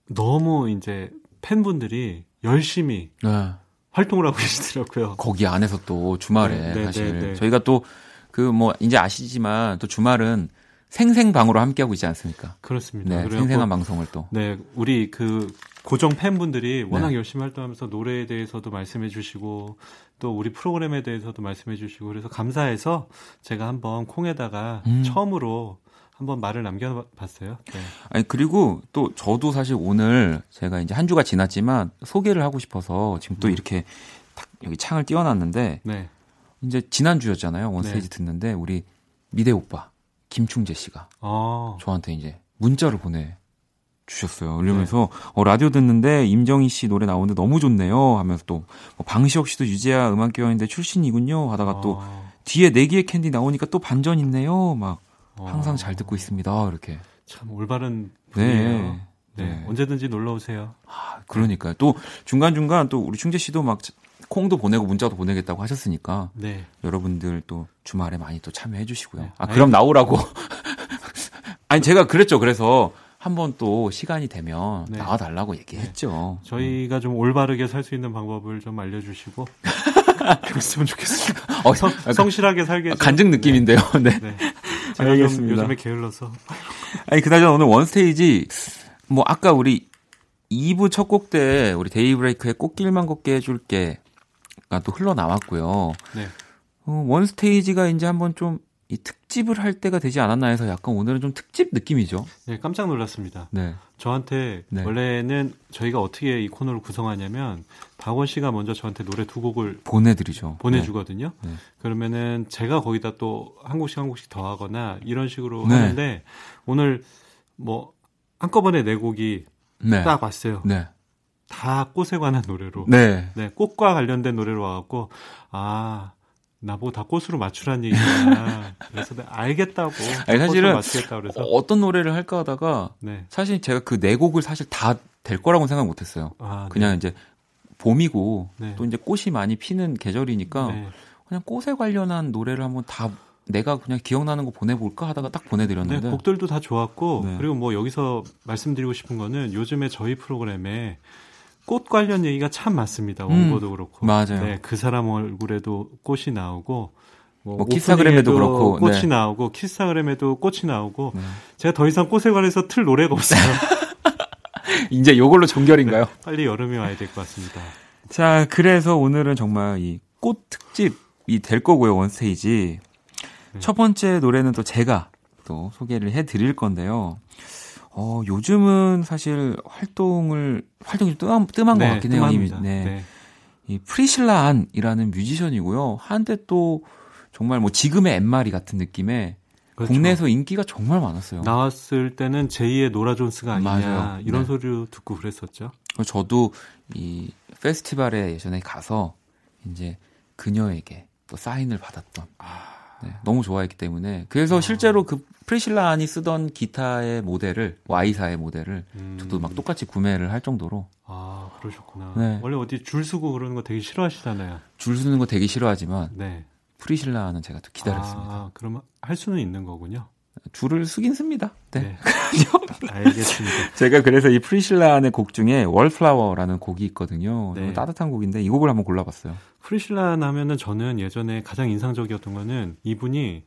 너무 이제 팬분들이 열심히 네. 활동을 하고 계시더라고요. 거기 안에서 또 주말에 네, 네, 사실 네, 네. 저희가 또 그 뭐 이제 아시지만 또 주말은 생생방으로 함께하고 있지 않습니까? 그렇습니다. 네, 생생한 방송을 또. 네, 우리 그 고정 팬분들이 워낙 네. 열심히 활동하면서 노래에 대해서도 말씀해 주시고 또 우리 프로그램에 대해서도 말씀해 주시고 그래서 감사해서 제가 한번 콩에다가 음. 처음으로 한번 말을 남겨봤어요. 네. 아니 그리고 또 저도 사실 오늘 제가 이제 한 주가 지났지만 소개를 하고 싶어서 지금 또 음. 이렇게 딱 여기 창을 띄워놨는데 네. 이제 지난 주였잖아요 원스테이지 네. 듣는데 우리 미대 오빠 김충재 씨가 어, 저한테 이제 문자를 보내 주셨어요. 네. 이러면서 어, 라디오 듣는데 임정희 씨 노래 나오는데 너무 좋네요. 하면서 또 뭐 방시혁 씨도 유재하 음악 경연대회 출신이군요. 하다가 또 어, 뒤에 내 귀에 캔디 나오니까 또 반전 있네요. 막 어. 항상 잘 듣고 있습니다. 이렇게. 참 올바른 네. 분이에요. 네. 네. 언제든지 놀러 오세요. 아, 그러니까요. 또 중간중간 또 우리 충재 씨도 막 콩도 보내고 문자도 보내겠다고 하셨으니까 네. 여러분들 또 주말에 많이 또 참여해 주시고요. 네. 아, 그럼 나오라고. 아니, 제가 그랬죠. 그래서 한번 또 시간이 되면 네. 나와 달라고 얘기했죠. 저희가 좀 올바르게 살 수 있는 방법을 좀 알려 주시고 그랬으면 좋겠습니다. 어, 성, 약간 성실하게 살게 해서- 간증 느낌인데요. 네. 좀 알겠습니다. 요즘에 게을러서 아니, 그나저나 오늘 원스테이지, 뭐, 아까 우리 2부 첫 곡 때 우리 데이브레이크의 꽃길만 걷게 해줄게가 또 흘러나왔고요. 네. 어, 원스테이지가 이제 한번 좀 이 특집을 할 때가 되지 않았나 해서 약간 오늘은 좀 특집 느낌이죠. 네, 깜짝 놀랐습니다. 네. 저한테 네. 원래는 저희가 어떻게 이 코너를 구성하냐면 박원 씨가 먼저 저한테 노래 두 곡을 보내드리죠. 보내주거든요. 네. 그러면은 제가 거기다 또 한 곡씩 한 곡씩 더 하거나 이런 식으로 네. 하는데 오늘 뭐 한꺼번에 네 곡이 네. 딱 왔어요. 네. 다 꽃에 관한 노래로. 네. 네, 꽃과 관련된 노래로 와갖고 아 나보고 다 꽃으로 맞추란 얘기구나. 그래서 알겠다고. 아니, 사실은 맞추겠다 그래서. 어, 어떤 노래를 할까 하다가 네. 사실 제가 그 네 곡을 사실 다 될 거라고 생각 못 했어요. 아, 그냥 네. 이제 봄이고 네. 또 이제 꽃이 많이 피는 계절이니까 네. 그냥 꽃에 관련한 노래를 한번 다 내가 그냥 기억나는 거 보내볼까 하다가 딱 보내드렸는데 네, 곡들도 다 좋았고 네. 그리고 뭐 여기서 말씀드리고 싶은 거는 요즘에 저희 프로그램에 꽃 관련 얘기가 참 많습니다. 음, 원고도 그렇고. 맞아요. 네, 그 사람 얼굴에도 꽃이 나오고 뭐, 뭐 키스타그램에도 그렇고, 꽃이 네. 나오고 키스타그램에도 꽃이 나오고 네. 제가 더 이상 꽃에 관해서 틀 노래가 없어요. 이제 요걸로 종결인가요? 빨리 여름이 와야 될 것 같습니다. 자, 그래서 오늘은 정말 이 꽃 특집이 될 거고요, 원스테이지. 네. 첫 번째 노래는 또 제가 또 소개를 해 드릴 건데요. 어, 요즘은 사실 활동을, 활동이 좀 뜸한, 뜸한 것 같긴 해요. 이. 네. 네. 이 프리실라 안이라는 뮤지션이고요. 한때 또 정말 뭐 지금의 앤마리 같은 느낌의 그렇죠. 국내에서 인기가 정말 많았어요. 나왔을 때는 제2의 노라 존스가 아니냐 맞아요. 이런 네. 소리 듣고 그랬었죠. 저도 이 페스티벌에 예전에 가서 이제 그녀에게 또 사인을 받았던 네, 너무 좋아했기 때문에 그래서 실제로 그 프리실라 안이 쓰던 기타의 모델을 Y사의 모델을 음. 저도 막 똑같이 구매를 할 정도로 아 그러셨구나. 네. 원래 어디 줄 서고 그러는 거 되게 싫어하시잖아요. 줄 서는 거 되게 싫어하지만 네. 프리실라는 제가 또 기다렸습니다. 아, 그러면 할 수는 있는 거군요. 줄을 서긴 섭니다. 네. 네. 알겠습니다. 제가 그래서 이 프리실라의 곡 중에 Wallflower라는 곡이 있거든요. 네. 따뜻한 곡인데 이 곡을 한번 골라봤어요. 프리실라 하면은 저는 예전에 가장 인상적이었던 거는 이분이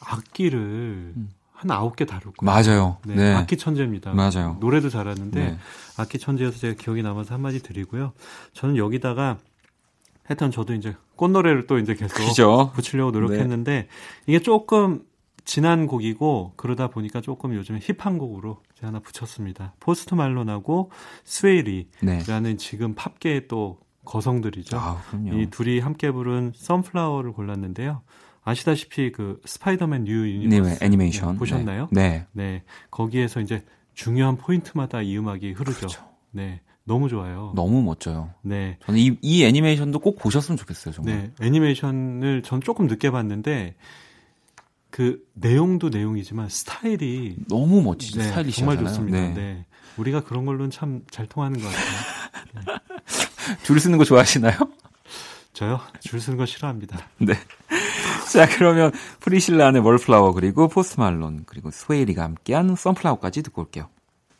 악기를 한 아홉 개 다룰 거예요. 맞아요. 네, 네. 악기 천재입니다. 맞아요. 노래도 잘하는데 네. 악기 천재여서 제가 기억이 남아서 한마디 드리고요. 저는 여기다가 하여튼 저도 이제 꽃노래를 또 이제 계속 그죠? 붙이려고 네. 노력했는데 이게 조금 지난 곡이고 그러다 보니까 조금 요즘에 힙한 곡으로 제가 하나 붙였습니다. Post Malone하고 Swae Lee라는 네. 지금 팝계의 또 거성들이죠. 아, 그럼요. 이 둘이 함께 부른 Sunflower를 골랐는데요. 아시다시피 그 스파이더맨 뉴 네, 유니버스 애니메이션. 보셨나요? 네. 네, 거기에서 이제 중요한 포인트마다 이 음악이 흐르죠. 그렇죠. 네, 너무 좋아요. 너무 멋져요. 네, 저는 이, 이 애니메이션도 꼭 보셨으면 좋겠어요, 정말. 네, 애니메이션을 전 조금 늦게 봤는데 그 내용도 내용이지만 스타일이 너무 멋지죠. 네, 스타일리시하잖아요. 정말 좋습니다. 네. 네. 우리가 그런 걸로는 참 잘 통하는 것 같아요. 줄 쓰는 거 좋아하시나요? 저요? 줄 서는 거 싫어합니다. 네. 자, 그러면 프리실라의 Wallflower 그리고 Post Malone 그리고 Swae Lee가 함께한 Sunflower까지 듣고 올게요.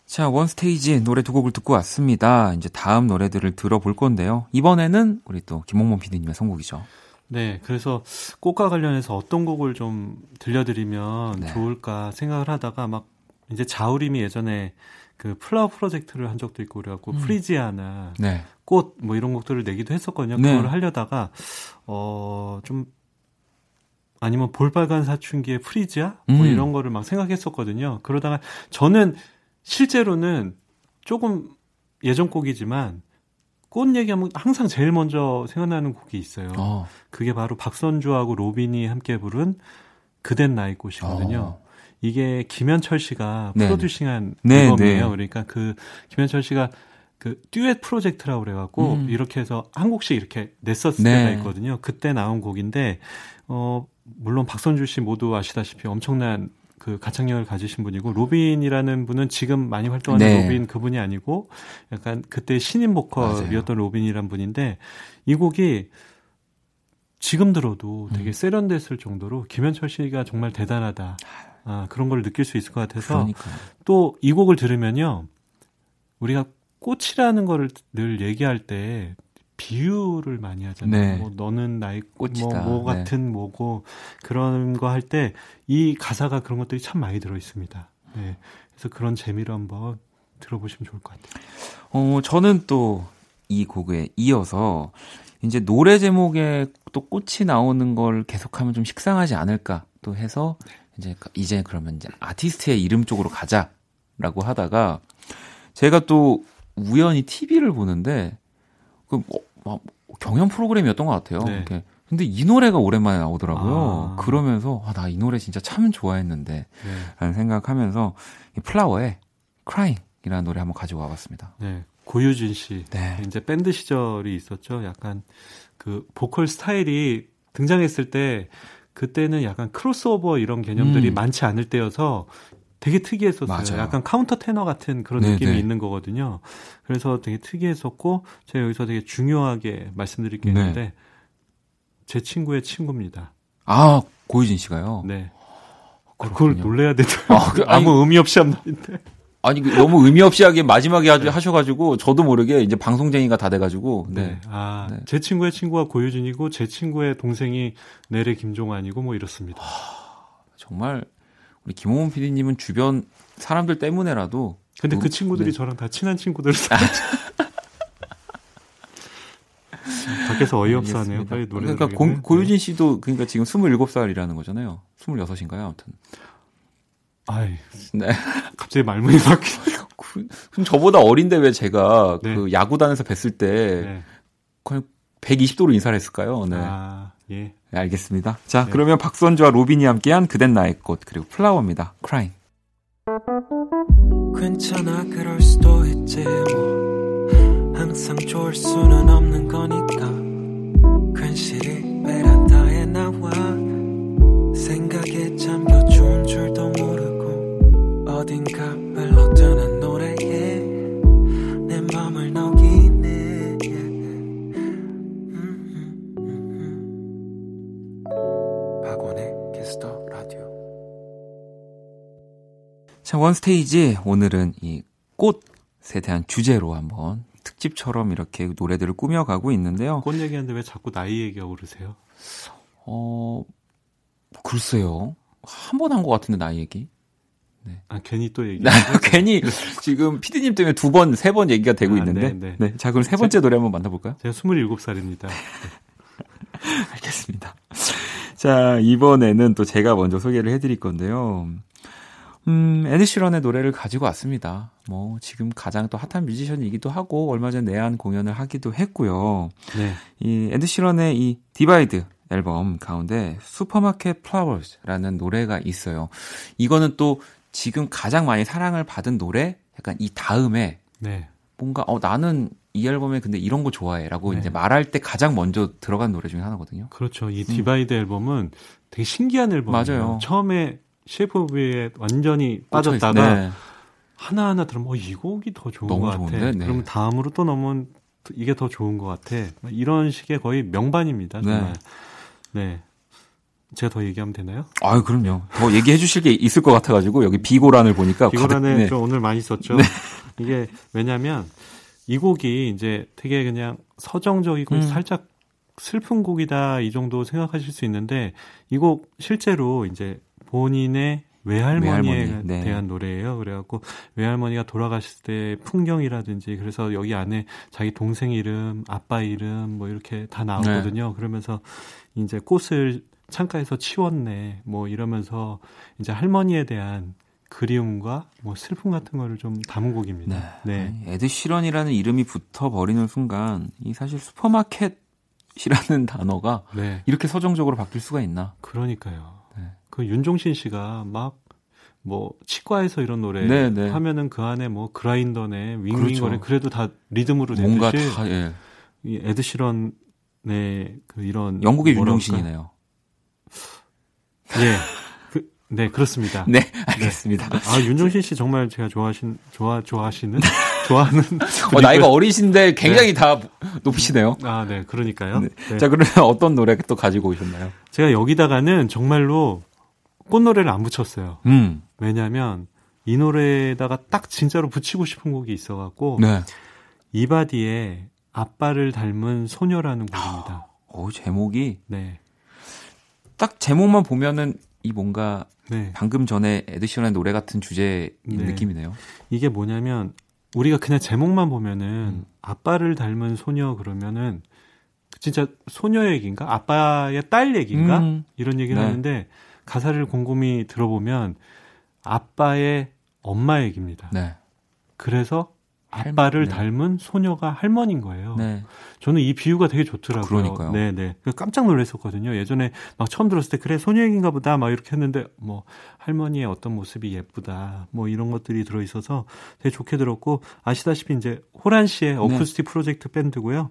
자, 원스테이지 노래 두 곡을 듣고 왔습니다. 이제 다음 노래들을 들어볼 건데요. 이번에는 우리 또 김홍범 PD님의 선곡이죠. 네, 그래서 꽃과 관련해서 어떤 곡을 좀 들려드리면 네. 좋을까 생각을 하다가 막 이제 자우림이 예전에 그 flower 프로젝트를 한 적도 있고 그래갖고 음. 프리지아나 네. 꽃 뭐 이런 곡들을 내기도 했었거든요. 네. 그걸 하려다가 어 좀 아니면 볼빨간 사춘기의 프리지아 뭐 음. 이런 거를 막 생각했었거든요. 그러다가 저는 실제로는 조금 예전 곡이지만 꽃 얘기하면 항상 제일 먼저 생각나는 곡이 있어요. 어. 그게 바로 박선주하고 로빈이 함께 부른 그댄 나의 꽃이거든요. 어. 이게 김현철 씨가 네. 프로듀싱한 네, 앨범이에요. 네. 그러니까 그 김현철 씨가 그 듀엣 프로젝트라고 그래갖고 음. 이렇게 해서 한 곡씩 이렇게 냈었을 네. 때가 있거든요. 그때 나온 곡인데 어 물론 박선주 씨 모두 아시다시피 엄청난 그 가창력을 가지신 분이고 로빈이라는 분은 지금 많이 활동하는 네. 로빈 그분이 아니고 약간 그때 신인 보컬이었던 로빈이란 분인데 이 곡이 지금 들어도 되게 세련됐을 정도로 김현철 씨가 정말 대단하다. 아, 그런 걸 느낄 수 있을 것 같아서. 또 이 곡을 들으면요. 우리가 꽃이라는 거를 늘 얘기할 때 비유를 많이 하잖아요. 네. 뭐 너는 나의 꽃이다. 뭐, 뭐 네. 같은 뭐고 그런 거 할 때 이 가사가 그런 것들이 참 많이 들어 있습니다. 네. 그래서 그런 재미로 한번 들어보시면 좋을 것 같아요. 어, 저는 또 이 곡에 이어서 이제 노래 제목에 또 꽃이 나오는 걸 계속하면 좀 식상하지 않을까 또 해서 이제 이제 그러면 이제 아티스트의 이름 쪽으로 가자라고 하다가 제가 또 우연히 TV를 보는데 그 뭐, 뭐 경연 프로그램이었던 것 같아요. 네. 이렇게. 근데 이 노래가 오랜만에 나오더라고요. 아. 그러면서 아, 나 이 노래 진짜 참 좋아했는데 네. 라는 생각하면서 이 플라워의 Crying이라는 노래 한번 가지고 와봤습니다. 네. 고유진 씨. 네. 이제 밴드 시절이 있었죠. 약간 그 보컬 스타일이 등장했을 때 그때는 약간 크로스오버 이런 개념들이 음. 많지 않을 때여서 되게 특이했었어요. 맞아요. 약간 카운터 테너 같은 그런 네, 느낌이 네. 있는 거거든요. 그래서 되게 특이했었고 제가 여기서 되게 중요하게 말씀드릴 게 네. 있는데 제 친구의 친구입니다. 아, 고유진 씨가요? 네. 그걸 그렇군요. 놀래야 되죠. 아, 그- 아무 의미 없이 한 말인데. 아니, 그 너무 의미 없이 하게 마지막에 아주 하셔가지고, 저도 모르게 이제 방송쟁이가 다 돼가지고, 네. 네. 아, 네. 제 친구의 친구가 고유진이고 제 친구의 동생이 내래 김종환이고 뭐 이렇습니다. 정말, 우리 김호문 PD님은 주변 사람들 때문에라도. 근데 음, 그 친구들이 네. 저랑 다 친한 친구들. 밖에서 어이없어 하네요. 빨리 노래 그러니까. 고, 고유진 씨도, 그러니까 지금 27살이라는 거잖아요. 26인가요? 아무튼. 아이, 네. 갑자기 말문이 막히네. 그- 그럼 저보다 어린데 왜 제가 네. 그 야구단에서 뵀을 때 네. 거의 120도로 인사를 했을까요? 네. 아, 예. 네, 알겠습니다. 자, 네. 그러면 박선주와 로빈이 함께한 그댄 나의 꽃 그리고 플라워입니다. Crying. 괜찮아 그럴 수도 있지 뭐 항상 좋을 수는 없는 거니까 괜시리 자, 원스테이지 오늘은 이 꽃에 대한 주제로 한번 특집처럼 이렇게 노래들을 꾸며가고 있는데요. 꽃 얘기하는데 왜 자꾸 나이 얘기하고 그러세요? 어, 글쎄요. 한 번 한 것 같은데, 나이 얘기. 아, 괜히 또 얘기. 나 괜히 지금 피디님 때문에 두 번, 세 번 얘기가 되고 아, 있는데. 네, 네, 자, 그럼 세 번째 노래 한번 만나볼까요? 제가 27살입니다. 알겠습니다. 자, 이번에는 또 제가 먼저 소개를 해드릴 건데요. 음, 에드시런의 노래를 가지고 왔습니다. 뭐, 지금 가장 또 핫한 뮤지션이기도 하고, 얼마 전 내한 공연을 하기도 했고요. 네. 이 에드시런의 이 Divide 앨범 가운데 Supermarket Flowers라는 노래가 있어요. 이거는 또 지금 가장 많이 사랑을 받은 노래? 약간 이 다음에 네. 뭔가, 어, 나는 이 앨범에 근데 이런 거 좋아해. 라고 네. 이제 말할 때 가장 먼저 들어간 노래 중에 하나거든요. 그렇죠. 이 Divide 앨범은 되게 신기한 앨범이에요. 음. 맞아요. 처음에 Shape of에 완전히 빠졌다가 네. 하나하나 들으면 어, 이 곡이 더 좋은 것 같아. 좋은데? 네. 그러면 다음으로 또 넘으면 이게 더 좋은 것 같아. 이런 식의 거의 명반입니다. 정말. 네. 제가 더 얘기하면 되나요? 아유, 그럼요. 더 얘기해 주실 게 있을 것 같아가지고, 여기 비고란을 보니까. 비고란에 가득- 네. 좀 오늘 많이 썼죠. 이게 왜냐면 이 곡이 이제 되게 그냥 서정적이고 음. 살짝 슬픈 곡이다 이 정도 생각하실 수 있는데 이 곡 실제로 이제 본인의 외할머니에 외할머니, 네. 대한 노래예요. 그래갖고 외할머니가 돌아가실 때 풍경이라든지 그래서 여기 안에 자기 동생 이름, 아빠 이름 뭐 이렇게 다 네. 나오거든요. 그러면서 이제 꽃을 창가에서 치웠네 뭐 이러면서 이제 할머니에 대한 그리움과 뭐 슬픔 같은 거를 좀 담은 곡입니다. 네. 네. 아니, 에드 시런이라는 이름이 붙어 버리는 순간, 이 사실 슈퍼마켓이라는 단어가 네. 이렇게 서정적으로 바뀔 수가 있나? 그러니까요. 네. 그 윤종신 씨가 막 뭐 치과에서 이런 노래 네, 네. 하면은 그 안에 뭐 그라인더네 윙윙거리 그렇죠. 그래도 다 리듬으로 뭔가 되듯이 다, 예. 이 에드 시런의 그 이런 영국의? 윤종신이네요. 예. 그, 네, 그렇습니다. 네, 알겠습니다. 아, 윤종신 씨 정말 제가 좋아하신 좋아 좋아하시는 좋아하는 어, 나이가 어리신데 굉장히 다 높으시네요. 아, 네, 그러니까요. 네. 네. 자, 그러면 어떤 노래 또 가지고 오셨나요? 제가 여기다가는 정말로 꽃노래를 안 붙였어요. 음, 왜냐면 이 노래에다가 딱 진짜로 붙이고 싶은 곡이 있어갖고 네. 이바디의 아빠를 닮은 소녀라는 곡입니다. 오, 제목이 네, 딱 제목만 보면은 이 뭔가 네. 방금 전에 에드시런의 노래 같은 주제인 네. 느낌이네요. 이게 뭐냐면 우리가 그냥 제목만 보면은 음. 아빠를 닮은 소녀 그러면은 진짜 소녀 얘기인가? 아빠의 딸 얘기인가? 음. 이런 얘기를 네. 하는데 가사를 곰곰이 들어보면 아빠의 엄마 얘기입니다. 네. 그래서 아빠를 네. 닮은 소녀가 할머니인 거예요. 네. 저는 이 비유가 되게 좋더라고요. 그러니까요. 네, 네. 깜짝 놀랐었거든요. 예전에 막 처음 들었을 때 그래 소녀 얘기인가 보다 막 이렇게 했는데 뭐 할머니의 어떤 모습이 예쁘다 뭐 이런 것들이 들어 있어서 되게 좋게 들었고 아시다시피 이제 호란 씨의 네. 어쿠스틱 프로젝트 밴드고요.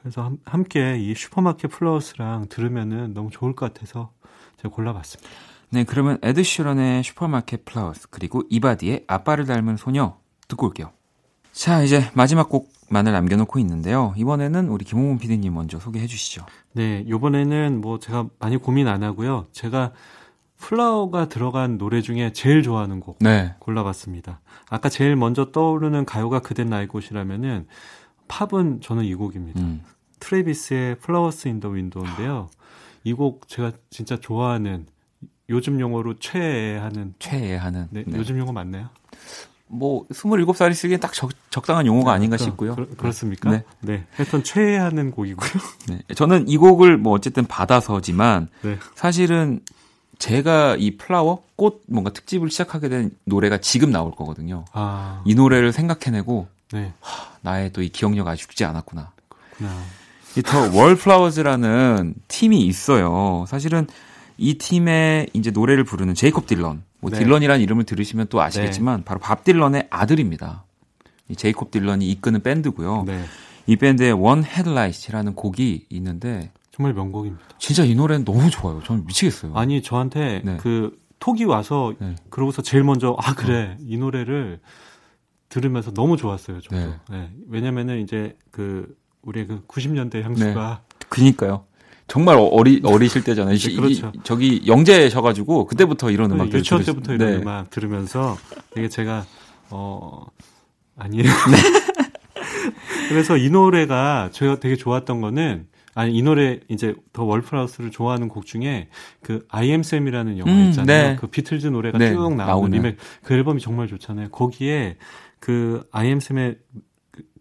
그래서 함, 함께 이 Supermarket Flowers랑 들으면은 너무 좋을 것 같아서 제가 골라봤습니다. 네, 그러면 에드시런의 Supermarket Flowers 그리고 이바디의 아빠를 닮은 소녀 듣고 올게요. 자, 이제 마지막 곡만을 남겨놓고 있는데요. 이번에는 우리 김홍문 PD님 먼저 소개해 주시죠. 네, 요번에는 뭐 제가 많이 고민 안 하고요. 제가 flower가 들어간 노래 중에 제일 좋아하는 곡 네. 골라봤습니다. 아까 제일 먼저 떠오르는 가요가 그댄 나의 꽃이라면은 팝은 저는 이 곡입니다. 음. 트레비스의 Flowers in the Window인데요. 이 곡 제가 진짜 좋아하는 요즘 용어로 최애하는 최애하는. 네, 네. 요즘 용어 맞나요? 뭐 27살이 쓰기엔 딱 적, 적당한 용어가 아닌가 싶고요. 그, 그렇습니까? 네. 네. 하여튼 최애하는 곡이고요. 네. 저는 이 곡을 뭐 어쨌든 받아서지만 네. 사실은 제가 이 플라워 꽃 뭔가 특집을 시작하게 된 노래가 지금 나올 거거든요. 아, 이 노래를 생각해내고 네. 나의 또 이 기억력 아직 죽지 않았구나. 그렇구나. 이 더 월플라워즈라는 팀이 있어요. 사실은 이 팀의 이제 노래를 부르는 제이콥 딜런. 뭐 네. 딜런이라는 이름을 들으시면 또 아시겠지만 바로 밥 딜런의 아들입니다. 이 제이콥 딜런이 이끄는 밴드고요. 네. 이 밴드의 One Headlight라는 곡이 있는데 정말 명곡입니다. 진짜 이 노래는 너무 좋아요. 저는 미치겠어요. 아니 저한테 네. 그 톡이 와서 네. 그러고서 제일 먼저 아 그래 이 노래를 들으면서 너무 좋았어요. 저도. 네. 네. 왜냐면은 이제 그 우리의 그 90년대 향수가 그니까요. 정말 어리 어리실 때잖아요. 네, 이- 그렇죠. 이- 저기 영재셔가지고 그때부터 이런 네, 음악들 유치원 들으시- 때부터 이런 네. 음악 들으면서 이게 제가 어 아니에요. 네. 그래서 이 노래가 제가 되게 좋았던 거는 아니 이 노래 이제 더 월프라우스를 좋아하는 곡 중에 그 Sam이라는 영화 음, 있잖아요. 네. 그 비틀즈 노래가 네, 쭉 나오는 나오는. 리메이크 그 앨범이 정말 좋잖아요. 거기에 그그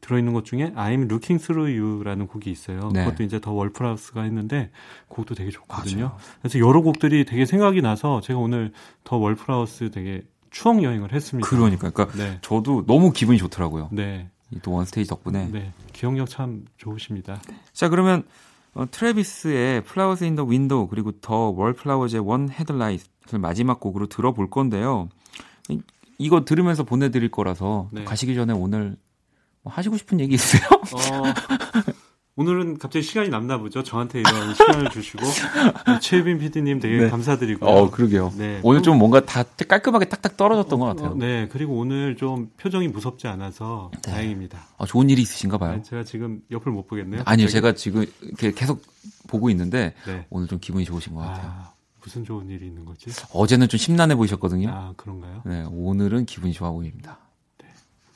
들어있는 것 중에 I'm Looking Through You라는 곡이 있어요. 네. 그것도 이제 The Wallflowers가 했는데 곡도 되게 좋거든요. 맞아요. 그래서 여러 곡들이 되게 생각이 나서 제가 오늘 The Wallflowers 되게 추억 여행을 했습니다. 그러니까, 그러니까 네. 저도 너무 기분이 좋더라고요. 네. 이또 원스테이지 덕분에. 네. 기억력 참 좋으십니다. 자 그러면 어, 트래비스의 Flowers in the Window 그리고 The Wallflowers의 One Headlight를 마지막 곡으로 들어볼 건데요. 이- 이거 들으면서 보내드릴 거라서 네. 가시기 전에 오늘 뭐 하시고 싶은 얘기 있으세요? 어, 오늘은 갑자기 시간이 남나 보죠. 저한테 이런 시간을 주시고 네, 최빈 PD님 되게 네. 감사드리고요. 어 그러게요. 네. 오늘 좀 뭔가 다 깔끔하게 딱딱 떨어졌던 것 어, 같아요. 네. 그리고 오늘 좀 표정이 무섭지 않아서 네. 다행입니다. 아, 좋은 일이 있으신가 봐요. 아니, 제가 지금 옆을 못 보겠네요. 아니요, 갑자기. 제가 지금 이렇게 계속 보고 있는데 네. 오늘 좀 기분이 좋으신 것 같아요. 아, 무슨 좋은 일이 있는 거지? 어제는 좀 심란해 보이셨거든요. 아, 그런가요? 네, 오늘은 기분이 좋아 보입니다.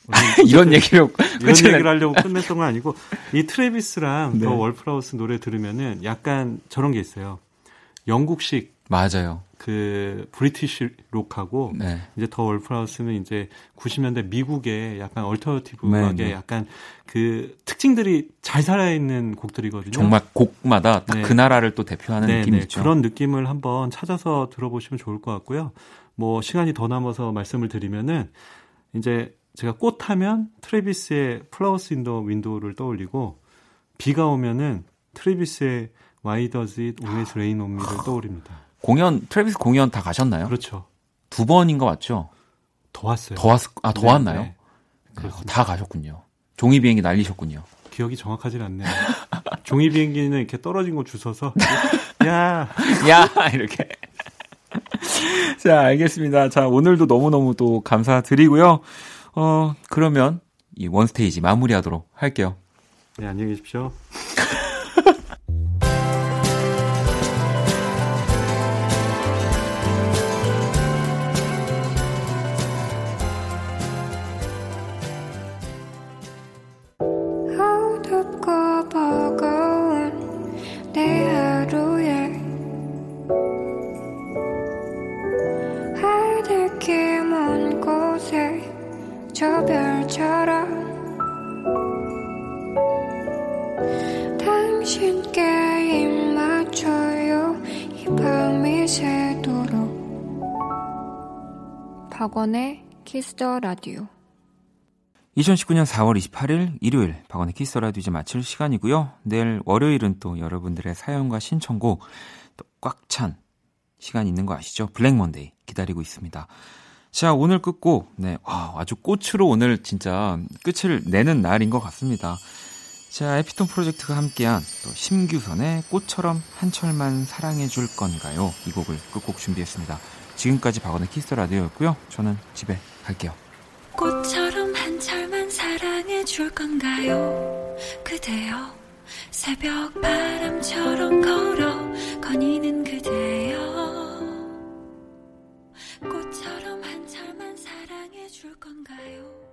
오늘 이런 얘기를 이런 얘기를 하려고 끝냈던 건 아니고 이 트래비스랑 네. The Wallflowers 노래 들으면은 약간 저런 게 있어요. 영국식 맞아요. 그 British 록하고 네. 이제 The Wallflowers는 이제 90년대 미국의 약간 alternative 네, 음악의 네. 약간 그 특징들이 잘 살아 있는 곡들이거든요. 정말 곡마다 딱 네. 그 나라를 또 대표하는 네, 느낌이 네. 있죠. 그런 느낌을 한번 찾아서 들어보시면 좋을 것 같고요. 뭐 시간이 더 남아서 말씀을 드리면은 이제 제가 꽃 하면 트레비스의 Flowers in the Window를 떠올리고 비가 오면은 트레비스의 Why Does It Always Rain on Me를 떠올립니다. 공연 트래비스 공연 다 가셨나요? 그렇죠. 두 번인 거 맞죠? 더 왔어요. 더 왔, 아, 더 네, 왔나요? 네. 네. 다 가셨군요. 종이 비행기 날리셨군요. 기억이 정확하진 않네요. 종이 비행기는 이렇게 떨어진 거 주워서 야 야, 이렇게. 자, 알겠습니다. 자, 오늘도 너무너무 또 감사드리고요. 어, 그러면 이 원스테이지 마무리하도록 할게요. 네, 안녕히 계십시오. Kiss the Radio 2019년 4월 28일 일요일 박원의 Kiss Radio 이제 마칠 시간이고요. 내일 월요일은 또 여러분들의 사연과 신청곡 또 꽉 찬 시간 있는 거 아시죠? Black Monday 기다리고 있습니다. 자, 오늘 끝곡. 네. 와, 아주 꽃으로 오늘 진짜 끝을 내는 날인 것 같습니다. 자, 에피톤 프로젝트가 함께한 또 심규선의 꽃처럼 한철만 사랑해 줄 건가요? 이 곡을 끝곡 준비했습니다. 지금까지 박원의 키스 라디오였고요. 저는 집에 할게요. 꽃처럼 한철만 사랑해 줄 건가요? 그대여 새벽 바람처럼 걸어 거니는 그대여 꽃처럼 한철만 사랑해 줄 건가요?